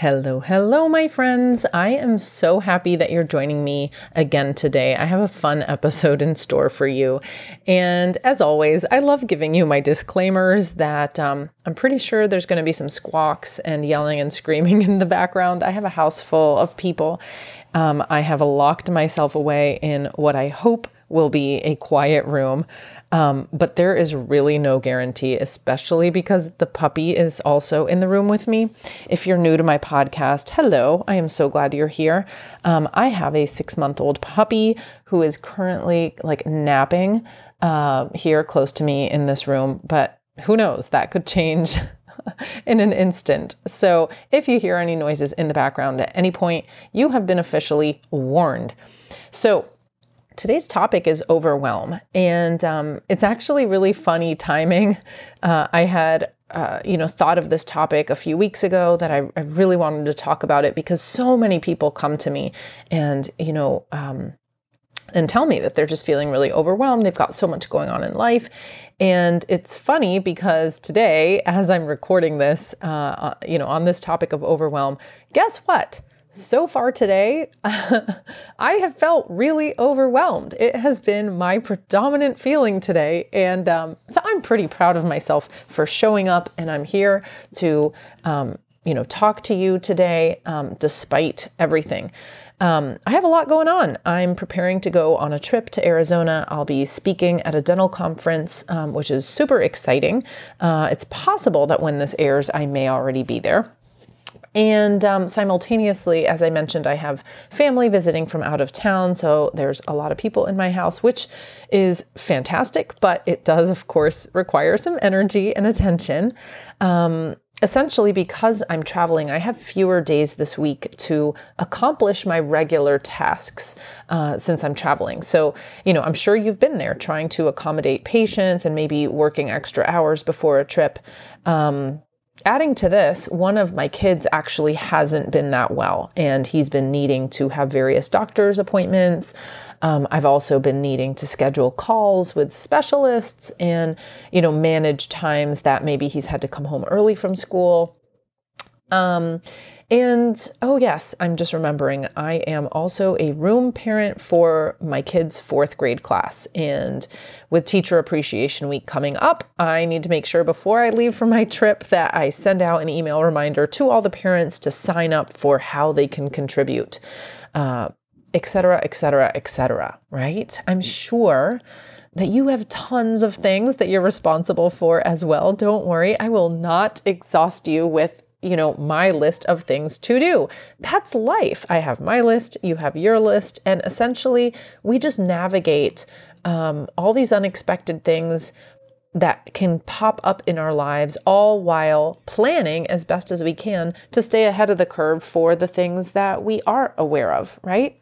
Hello, hello, my friends. I am so happy that you're joining me again today. I have a fun episode in store for you. And as always, I love giving you my disclaimers that um, I'm pretty sure there's going to be some squawks and yelling and screaming in the background. I have a house full of people. Um, I have locked myself away in what I hope will be a quiet room. Um, but there is really no guarantee, especially because the puppy is also in the room with me. If you're new to my podcast, hello, I am so glad you're here. Um, I have a six month old puppy who is currently like napping uh, here close to me in this room, but who knows, that could change. in an instant. So, if you hear any noises in the background at any point, you have been officially warned. So, today's topic is overwhelm, and um, it's actually really funny timing. Uh, I had uh, you know, thought of this topic a few weeks ago that I, I, really wanted to talk about it because so many people come to me and, you know, um, and tell me that they're just feeling really overwhelmed. They've got so much going on in life. And it's funny because today, as I'm recording this, uh, uh you know, on this topic of overwhelm, guess what? So far today, I have felt really overwhelmed. It has been my predominant feeling today. And um, so I'm pretty proud of myself for showing up. And I'm here to, um, you know, talk to you today um, despite everything. Um, I have a lot going on. I'm preparing to go on a trip to Arizona. I'll be speaking at a dental conference, um, which is super exciting. Uh, it's possible that when this airs, I may already be there. And um, simultaneously, as I mentioned, I have family visiting from out of town. So there's a lot of people in my house, which is fantastic, but it does, of course, require some energy and attention. Um, essentially, because I'm traveling, I have fewer days this week to accomplish my regular tasks uh, since I'm traveling. So, you know, I'm sure you've been there trying to accommodate patients and maybe working extra hours before a trip. Um, adding to this, one of my kids actually hasn't been that well, and he's been needing to have various doctor's appointments. Um, I've also been needing to schedule calls with specialists and, you know, manage times that maybe he's had to come home early from school. Um, and oh, yes, I'm just remembering I am also a room parent for my kids' fourth grade class. And with Teacher Appreciation Week coming up, I need to make sure before I leave for my trip that I send out an email reminder to all the parents to sign up for how they can contribute, uh, et cetera, et cetera, et cetera, right? I'm sure that you have tons of things that you're responsible for as well. Don't worry, I will not exhaust you with you know, my list of things to do. That's life. I have my list, you have your list, and essentially we just navigate um, all these unexpected things that can pop up in our lives, all while planning as best as we can to stay ahead of the curve for the things that we are aware of, right?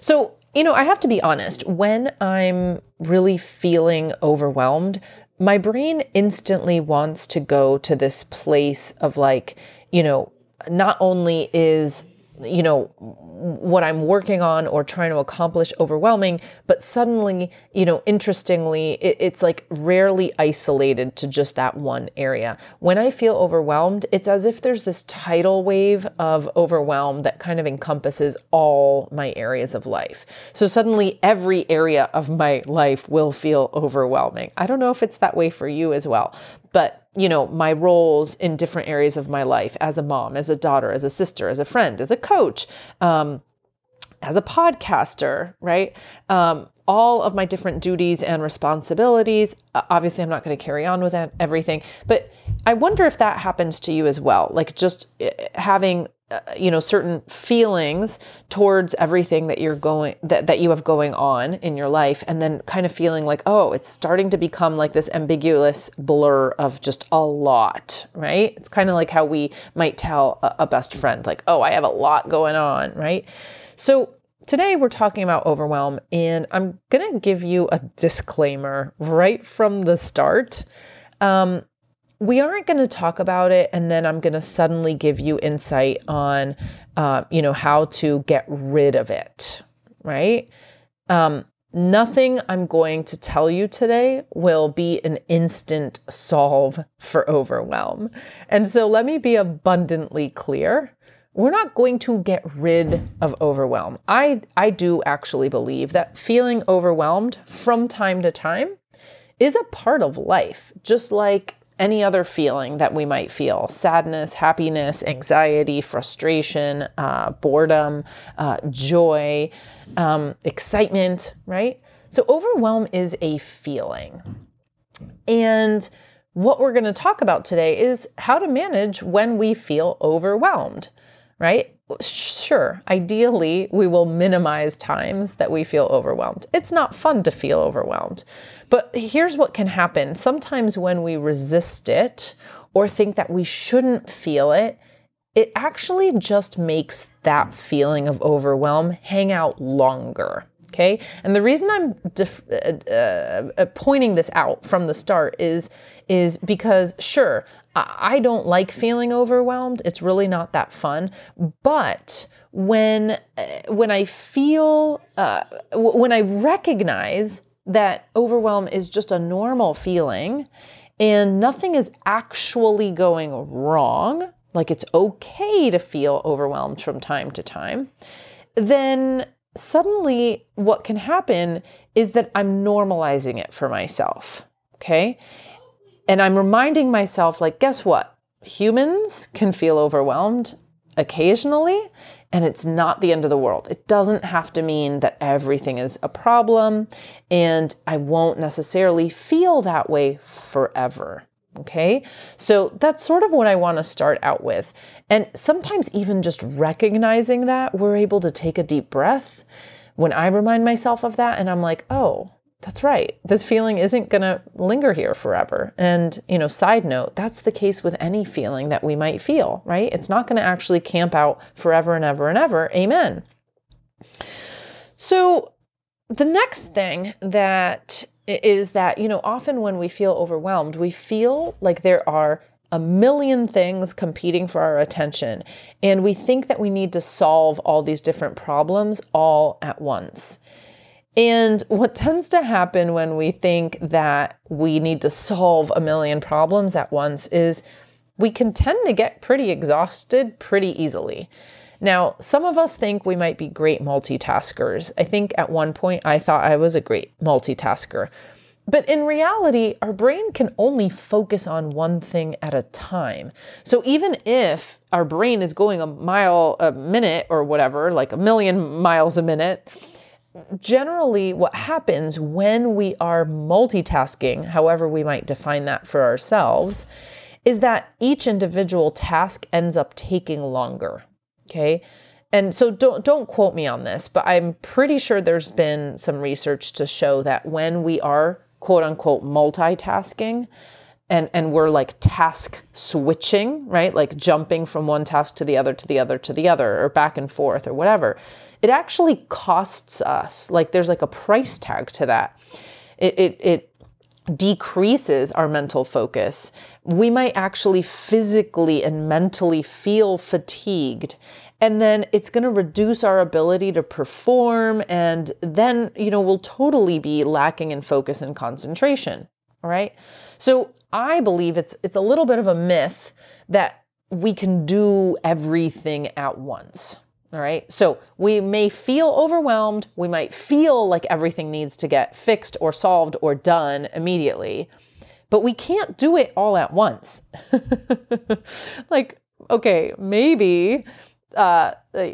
So, you know, I have to be honest, when I'm really feeling overwhelmed, my brain instantly wants to go to this place of like, you know, not only is you know what i'm working on or trying to accomplish overwhelming but suddenly you know interestingly it, it's like rarely isolated to just that one area. When i feel overwhelmed it's as if there's this tidal wave of overwhelm that kind of encompasses all my areas of life. So suddenly every area of my life will feel overwhelming. I don't know if it's that way for you as well but you know, my roles in different areas of my life as a mom, as a daughter, as a sister, as a friend, as a coach, um, as a podcaster, right? Um, all of my different duties and responsibilities. Obviously, I'm not going to carry on with everything, but I wonder if that happens to you as well. Like just uh, having, uh, you know, certain feelings towards everything that you're going that that you have going on in your life, and then kind of feeling like, oh, it's starting to become like this ambiguous blur of just a lot, right? It's kind of like how we might tell a, a best friend, like, oh, I have a lot going on, right? So Today, we're talking about overwhelm, and I'm going to give you a disclaimer right from the start. Um, we aren't going to talk about it, and then I'm going to suddenly give you insight on, uh, you know, how to get rid of it, right? Um, Nothing I'm going to tell you today will be an instant solve for overwhelm. And so let me be abundantly clear. We're not going to get rid of overwhelm. I, I do actually believe that feeling overwhelmed from time to time is a part of life, just like any other feeling that we might feel sadness, happiness, anxiety, frustration, uh, boredom, uh, joy, um, excitement, right? So, overwhelm is a feeling. And what we're going to talk about today is how to manage when we feel overwhelmed, right? Sure, ideally, we will minimize times that we feel overwhelmed. It's not fun to feel overwhelmed. But here's what can happen sometimes when we resist it or think that we shouldn't feel it, it actually just makes that feeling of overwhelm hang out longer. Okay. And the reason I'm def- uh, uh, uh pointing this out from the start is, is because sure, I don't like feeling overwhelmed. It's really not that fun. But when uh, when I feel uh, when I recognize that overwhelm is just a normal feeling and nothing is actually going wrong, like it's okay to feel overwhelmed from time to time, then suddenly what can happen is that I'm normalizing it for myself. Okay. And I'm reminding myself, like, guess what? Humans can feel overwhelmed occasionally, and it's not the end of the world. It doesn't have to mean that everything is a problem, and I won't necessarily feel that way forever. Okay, so that's sort of what I want to start out with. And sometimes, even just recognizing that, we're able to take a deep breath when I remind myself of that, and I'm like, oh, that's right. This feeling isn't going to linger here forever. And, you know, side note, that's the case with any feeling that we might feel, right? It's not going to actually camp out forever and ever and ever. Amen. So, the next thing that is that, you know, often when we feel overwhelmed, we feel like there are a million things competing for our attention. And we think that we need to solve all these different problems all at once. And what tends to happen when we think that we need to solve a million problems at once is we can tend to get pretty exhausted pretty easily. Now, some of us think we might be great multitaskers. I think at one point I thought I was a great multitasker. But in reality, our brain can only focus on one thing at a time. So even if our brain is going a mile a minute or whatever, like a million miles a minute, generally what happens when we are multitasking, however we might define that for ourselves, is that each individual task ends up taking longer. Okay? And so don't don't quote me on this, but I'm pretty sure there's been some research to show that when we are quote unquote multitasking and and we're like task switching, right? Like jumping from one task to the other to the other to the other or back and forth or whatever it actually costs us. Like there's like a price tag to that. It, it, it decreases our mental focus. We might actually physically and mentally feel fatigued. And then it's going to reduce our ability to perform. And then, you know, we'll totally be lacking in focus and concentration. All right. So I believe it's it's a little bit of a myth that we can do everything at once. All right. So we may feel overwhelmed. We might feel like everything needs to get fixed or solved or done immediately, but we can't do it all at once. like, okay, maybe uh,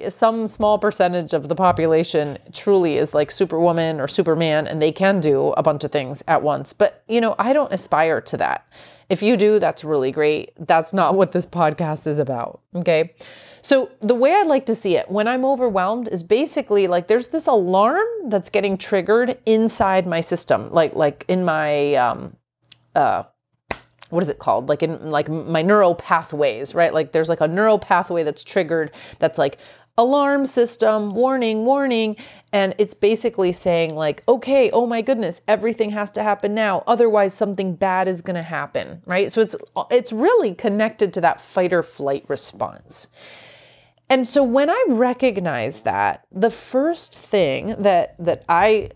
some small percentage of the population truly is like Superwoman or Superman and they can do a bunch of things at once. But, you know, I don't aspire to that. If you do, that's really great. That's not what this podcast is about. Okay. So the way I like to see it when I'm overwhelmed is basically like there's this alarm that's getting triggered inside my system, like like in my um uh what is it called? Like in like my neural pathways, right? Like there's like a neural pathway that's triggered that's like alarm system, warning, warning, and it's basically saying like, okay, oh my goodness, everything has to happen now, otherwise something bad is going to happen, right? So it's it's really connected to that fight or flight response. And so when I recognize that, the first thing that that I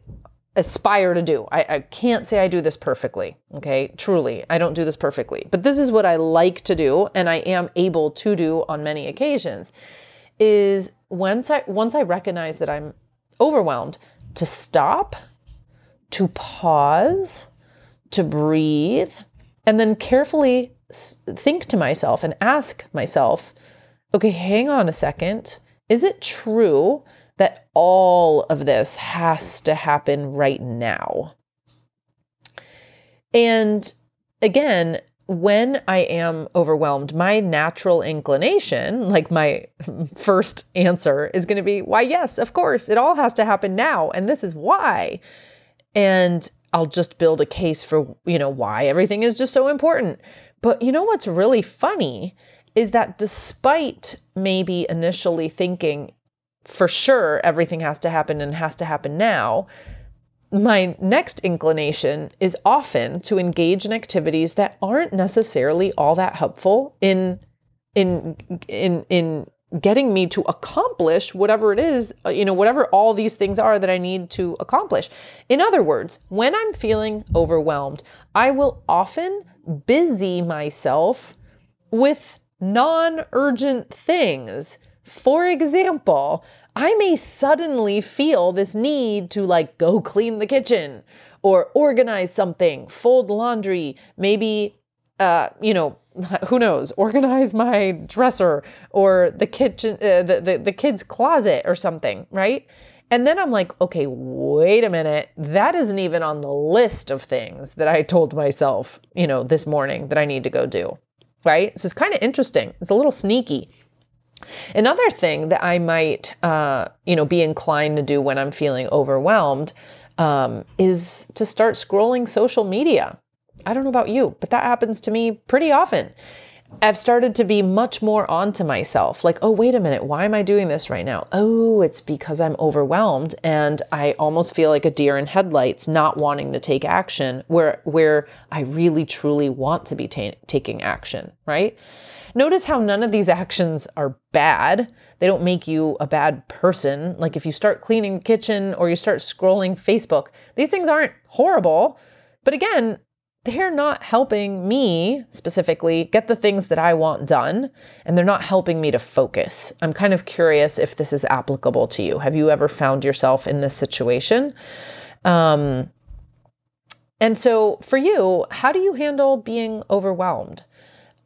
aspire to do. I, I, can't say I do this perfectly. Okay. Truly, I don't do this perfectly, but this is what I like to do and I am able to do on many occasions is once I once I recognize that I'm overwhelmed to stop, to pause, to breathe, and then carefully think to myself and ask myself, okay, hang on a second. Is it true that all of this has to happen right now? And again, when I am overwhelmed, my natural inclination, like my first answer, is going to be, why, yes, of course, it all has to happen now. And this is why. And I'll just build a case for, you know, why everything is just so important. But you know what's really funny is that despite maybe initially thinking for sure everything has to happen and has to happen now, my next inclination is often to engage in activities that aren't necessarily all that helpful in in in in getting me to accomplish whatever it is, uh, you know, whatever all these things are that I need to accomplish. In other words, when I'm feeling overwhelmed, I will often busy myself with non-urgent things. For example, I may suddenly feel this need to like go clean the kitchen or organize something, fold laundry, maybe, uh, you know, who knows, organize my dresser or the kitchen, uh, the, the, the kid's closet or something, right? And then I'm like, okay, wait a minute. That isn't even on the list of things that I told myself, you know, this morning that I need to go do. Right. So it's kind of interesting. It's a little sneaky. Another thing that I might, uh, you know, be inclined to do when I'm feeling overwhelmed um, is to start scrolling social media. I don't know about you, but that happens to me pretty often. I've started to be much more onto myself. Like, oh, wait a minute, why am I doing this right now? Oh, it's because I'm overwhelmed and I almost feel like a deer in headlights, not wanting to take action where where I really truly want to be ta- taking action, right? Notice how none of these actions are bad. They don't make you a bad person. Like if you start cleaning the kitchen or you start scrolling Facebook, these things aren't horrible. But again, they're not helping me specifically get the things that I want done, and they're not helping me to focus. I'm kind of curious if this is applicable to you. Have you ever found yourself in this situation? Um, and so, for you, how do you handle being overwhelmed?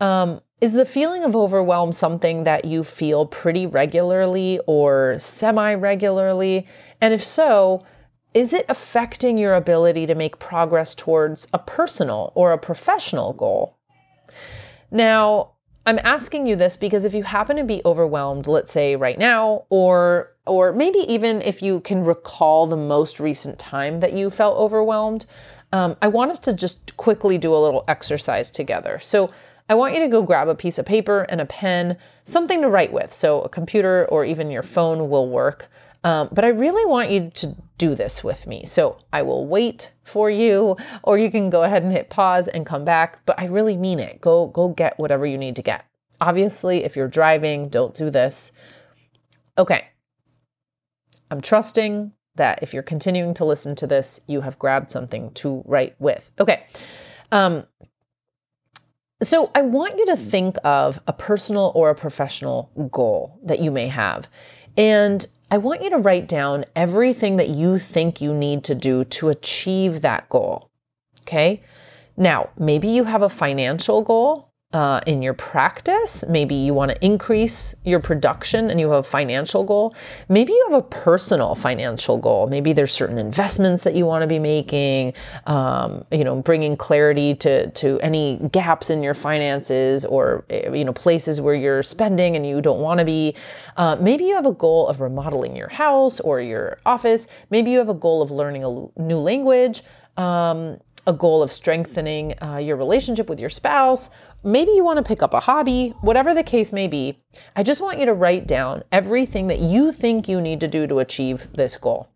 Um, is the feeling of overwhelm something that you feel pretty regularly or semi regularly? And if so, is it affecting your ability to make progress towards a personal or a professional goal? Now, I'm asking you this because if you happen to be overwhelmed, let's say right now, or or maybe even if you can recall the most recent time that you felt overwhelmed, um, I want us to just quickly do a little exercise together. So I want you to go grab a piece of paper and a pen, something to write with. So a computer or even your phone will work. Um, but I really want you to do this with me. So I will wait for you, or you can go ahead and hit pause and come back. But I really mean it. Go go get whatever you need to get. Obviously, if you're driving, don't do this. Okay. I'm trusting that if you're continuing to listen to this, you have grabbed something to write with. Okay. Um, so I want you to think of a personal or a professional goal that you may have. And I want you to write down everything that you think you need to do to achieve that goal. Okay. Now, maybe you have a financial goal uh, in your practice. Maybe you want to increase your production and you have a financial goal. Maybe you have a personal financial goal. Maybe there's certain investments that you want to be making, um, you know, bringing clarity to, to any gaps in your finances or, you know, places where you're spending and you don't want to be. Uh, maybe you have a goal of remodeling your house or your office. Maybe you have a goal of learning a new language. Um, a goal of strengthening uh, your relationship with your spouse maybe you want to pick up a hobby, whatever the case may be. I just want you to write down everything that you think you need to do to achieve this goal.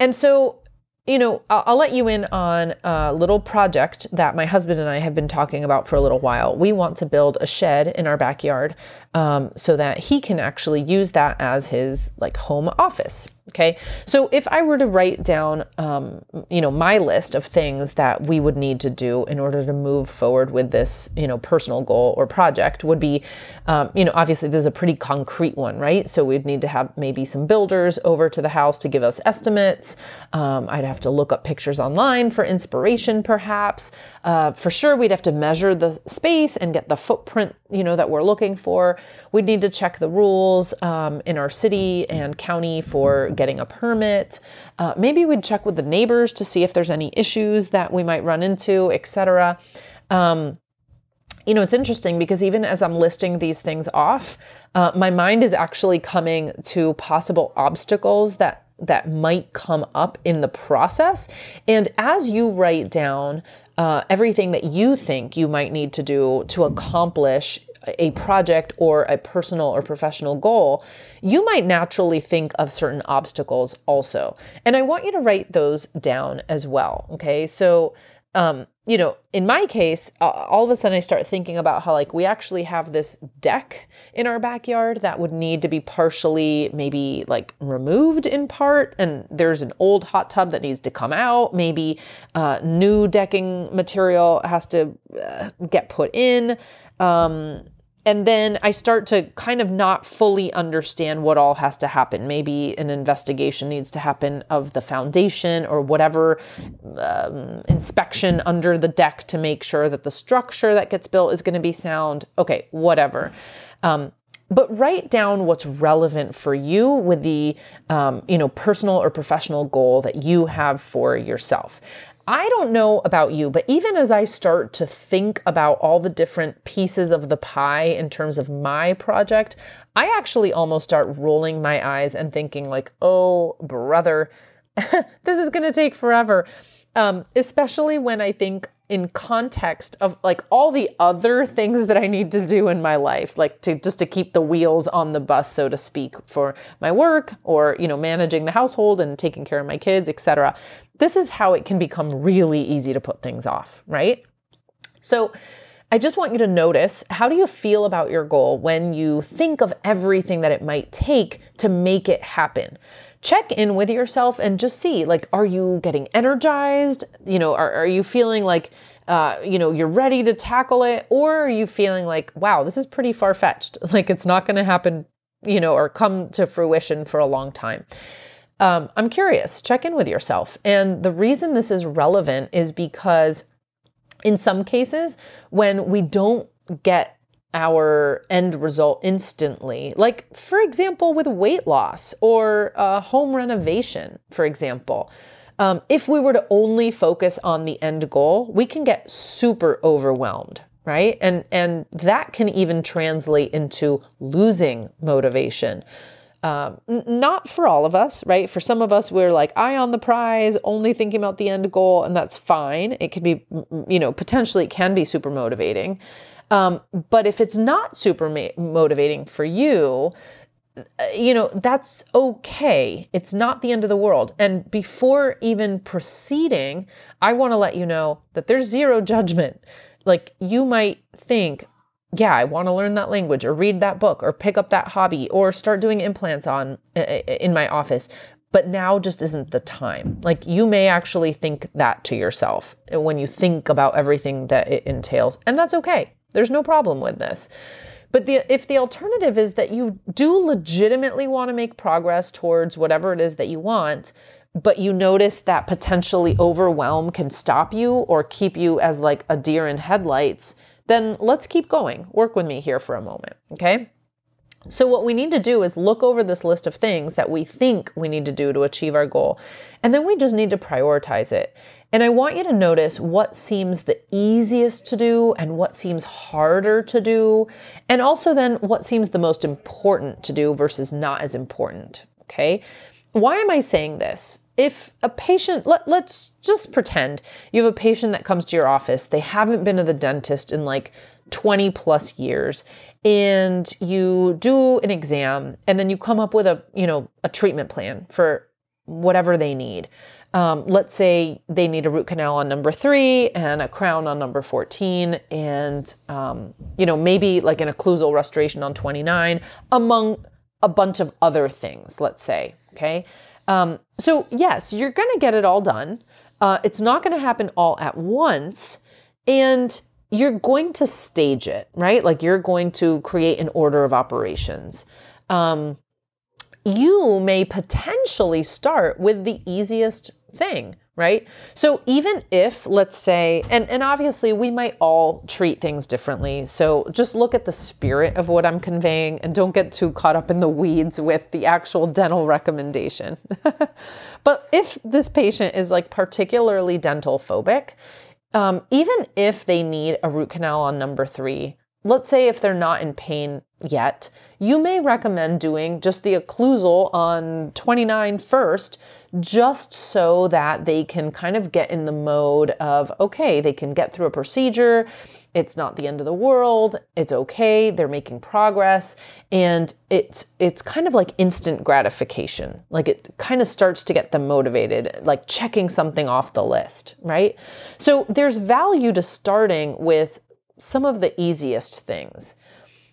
And so, you know, I'll, I'll, let you in on a little project that my husband and I have been talking about for a little while. We want to build a shed in our backyard um, so that he can actually use that as his like home office. Okay, so if I were to write down, um, you know, my list of things that we would need to do in order to move forward with this, you know, personal goal or project, would be, um, you know, obviously this is a pretty concrete one, right? So we'd need to have maybe some builders over to the house to give us estimates. Um, I'd have to look up pictures online for inspiration, perhaps. Uh, for sure, we'd have to measure the space and get the footprint, you know, that we're looking for. We'd need to check the rules um, in our city and county for getting a permit. Uh, maybe we'd check with the neighbors to see if there's any issues that we might run into, etc. Um, you know, it's interesting because even as I'm listing these things off, uh, my mind is actually coming to possible obstacles that that might come up in the process. And as you write down uh, everything that you think you might need to do to accomplish a project or a personal or professional goal, you might naturally think of certain obstacles also. And I want you to write those down as well. Okay. So, um, you know, in my case, uh, all of a sudden I start thinking about how, like, we actually have this deck in our backyard that would need to be partially maybe like removed in part. And there's an old hot tub that needs to come out. Maybe uh, new decking material has to uh, get put in. Um, and then I start to kind of not fully understand what all has to happen. Maybe an investigation needs to happen of the foundation or whatever um, inspection under the deck to make sure that the structure that gets built is going to be sound. Okay, whatever. Um, but write down what's relevant for you with the um, you know personal or professional goal that you have for yourself I don't know about you, but even as I start to think about all the different pieces of the pie in terms of my project, I actually almost start rolling my eyes and thinking, like, oh, brother, this is going to take forever. Um, especially when I think in context of like all the other things that I need to do in my life, like to just to keep the wheels on the bus, so to speak, for my work or you know managing the household and taking care of my kids, etc this is how it can become really easy to put things off, right? So, I just want you to notice how do you feel about your goal when you think of everything that it might take to make it happen? Check in with yourself and just see like, are you getting energized? You know, are, are you feeling like, uh, you know, you're ready to tackle it? Or are you feeling like, wow, this is pretty far fetched? Like, it's not going to happen, you know, or come to fruition for a long time um, I'm curious, check in with yourself. And the reason this is relevant is because in some cases, when we don't get our end result instantly, like for example, with weight loss or a home renovation, for example. Um, if we were to only focus on the end goal, we can get super overwhelmed, right? And and that can even translate into losing motivation. Um, not for all of us, right? For some of us, we're like eye on the prize, only thinking about the end goal, and that's fine. It can be, you know, potentially it can be super motivating. Um, but if it's not super ma- motivating for you, uh, you know, that's okay. It's not the end of the world. And before even proceeding, I want to let you know that there's zero judgment. Like you might think, yeah, I want to learn that language or read that book or pick up that hobby or start doing implants on in my office. But now just isn't the time. Like you may actually think that to yourself when you think about everything that it entails. And that's okay. There's no problem with this. But the, if the alternative is that you do legitimately want to make progress towards whatever it is that you want, but you notice that potentially overwhelm can stop you or keep you as like a deer in headlights, then let's keep going. Work with me here for a moment, okay? So, what we need to do is look over this list of things that we think we need to do to achieve our goal, and then we just need to prioritize it. And I want you to notice what seems the easiest to do and what seems harder to do, and also then what seems the most important to do versus not as important. Okay? Why am I saying this? if a patient let, let's just pretend you have a patient that comes to your office they haven't been to the dentist in like 20 plus years and you do an exam and then you come up with a you know a treatment plan for whatever they need um, let's say they need a root canal on number three and a crown on number 14 and um, you know maybe like an occlusal restoration on 29 among a bunch of other things let's say okay Um, so, yes, you're going to get it all done. Uh, it's not going to happen all at once. And you're going to stage it, right? Like you're going to create an order of operations. Um, you may potentially start with the easiest thing, right? So even if, let's say, and, and obviously we might all treat things differently. So just look at the spirit of what I'm conveying and don't get too caught up in the weeds with the actual dental recommendation. but if this patient is like particularly dental phobic, um, even if they need a root canal on number three, let's say if they're not in pain yet, you may recommend doing just the occlusal on 29 first, just so that they can kind of get in the mode of, okay, they can get through a procedure. It's not the end of the world. It's okay. They're making progress. And it's it's kind of like instant gratification. Like it kind of starts to get them motivated, like checking something off the list, right? So there's value to starting with some of the easiest things.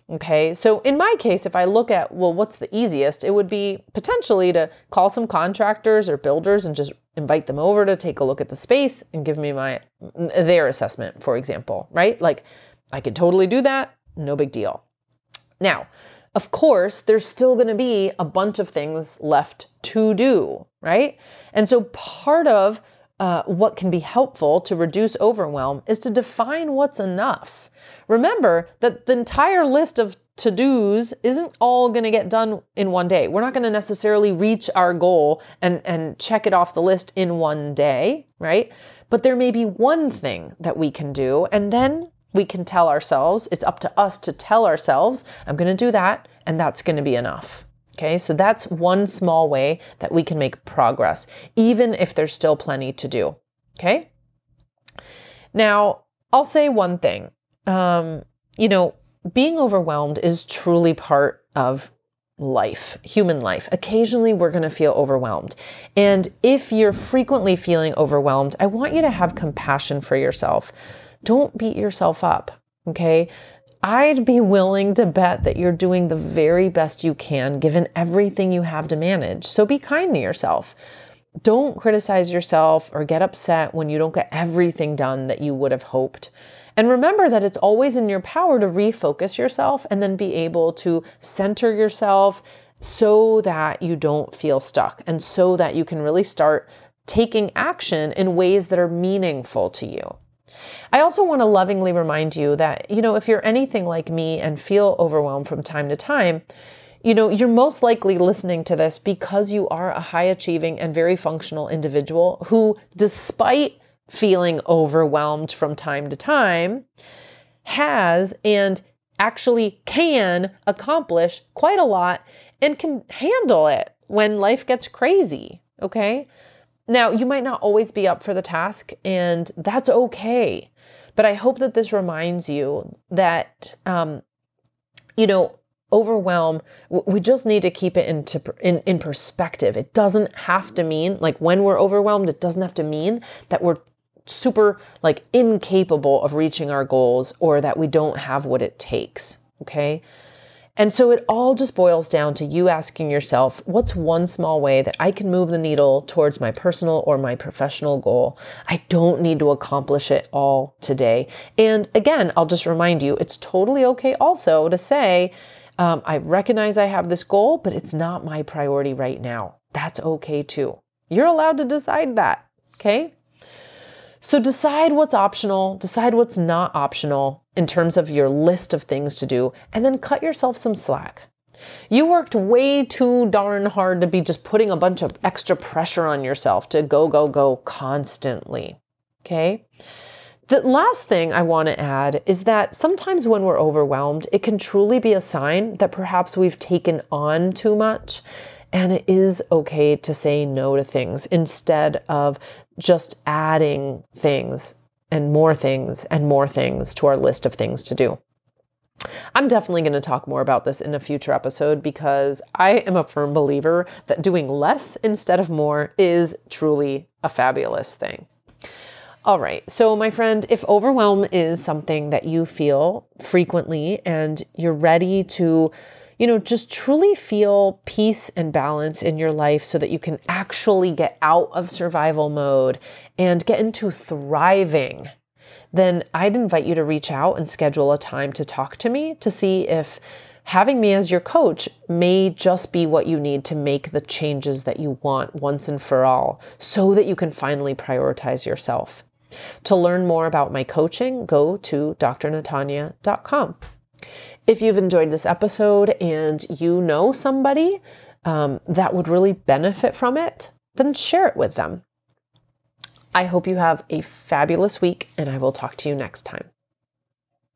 Okay, so in my case, if I look at, well, what's the easiest, it would be potentially to call some contractors or builders and just invite them over to take a look at the space and give me my their assessment, for example, right? Like I could totally do that, no big deal. Now, of course, there's still going to be a bunch of things left to do, right? And so part of uh, what can be helpful to reduce overwhelm is to define what's enough Remember that the entire list of to dos isn't all going to get done in one day. We're not going to necessarily reach our goal and, and check it off the list in one day, right? But there may be one thing that we can do, and then we can tell ourselves, it's up to us to tell ourselves, I'm going to do that, and that's going to be enough. Okay, so that's one small way that we can make progress, even if there's still plenty to do. Okay, now I'll say one thing um, you know, being overwhelmed is truly part of life, human life. Occasionally, we're going to feel overwhelmed. And if you're frequently feeling overwhelmed, I want you to have compassion for yourself. Don't beat yourself up, okay? I'd be willing to bet that you're doing the very best you can given everything you have to manage. So be kind to yourself. Don't criticize yourself or get upset when you don't get everything done that you would have hoped. And remember that it's always in your power to refocus yourself and then be able to center yourself so that you don't feel stuck and so that you can really start taking action in ways that are meaningful to you. I also want to lovingly remind you that, you know, if you're anything like me and feel overwhelmed from time to time, you know, you're most likely listening to this because you are a high achieving and very functional individual who, despite feeling overwhelmed from time to time has and actually can accomplish quite a lot and can handle it when life gets crazy. Okay. Now, you might not always be up for the task, and that's okay. But I hope that this reminds you that, um, you know, overwhelm we just need to keep it into in, in perspective it doesn't have to mean like when we're overwhelmed it doesn't have to mean that we're super like incapable of reaching our goals or that we don't have what it takes. Okay. And so it all just boils down to you asking yourself, what's one small way that I can move the needle towards my personal or my professional goal? I don't need to accomplish it all today. And again, I'll just remind you, it's totally okay also to say, um, I recognize I have this goal, but it's not my priority right now. That's okay too. You're allowed to decide that. Okay. So decide what's optional, decide what's not optional in terms of your list of things to do, and then cut yourself some slack. You worked way too darn hard to be just putting a bunch of extra pressure on yourself to go, go, go constantly. Okay? The last thing I want to add is that sometimes when we're overwhelmed, it can truly be a sign that perhaps we've taken on too much and it is okay to say no to things instead of just adding things and more things and more things to our list of things to do. I'm definitely going to talk more about this in a future episode because I am a firm believer that doing less instead of more is truly a fabulous thing. All right, so my friend, if overwhelm is something that you feel frequently and you're ready to you know, just truly feel peace and balance in your life so that you can actually get out of survival mode and get into thriving, then I'd invite you to reach out and schedule a time to talk to me to see if having me as your coach may just be what you need to make the changes that you want once and for all so that you can finally prioritize yourself. To learn more about my coaching, go to drnatanya.com. If you've enjoyed this episode and you know somebody um, that would really benefit from it, then share it with them. I hope you have a fabulous week, and I will talk to you next time.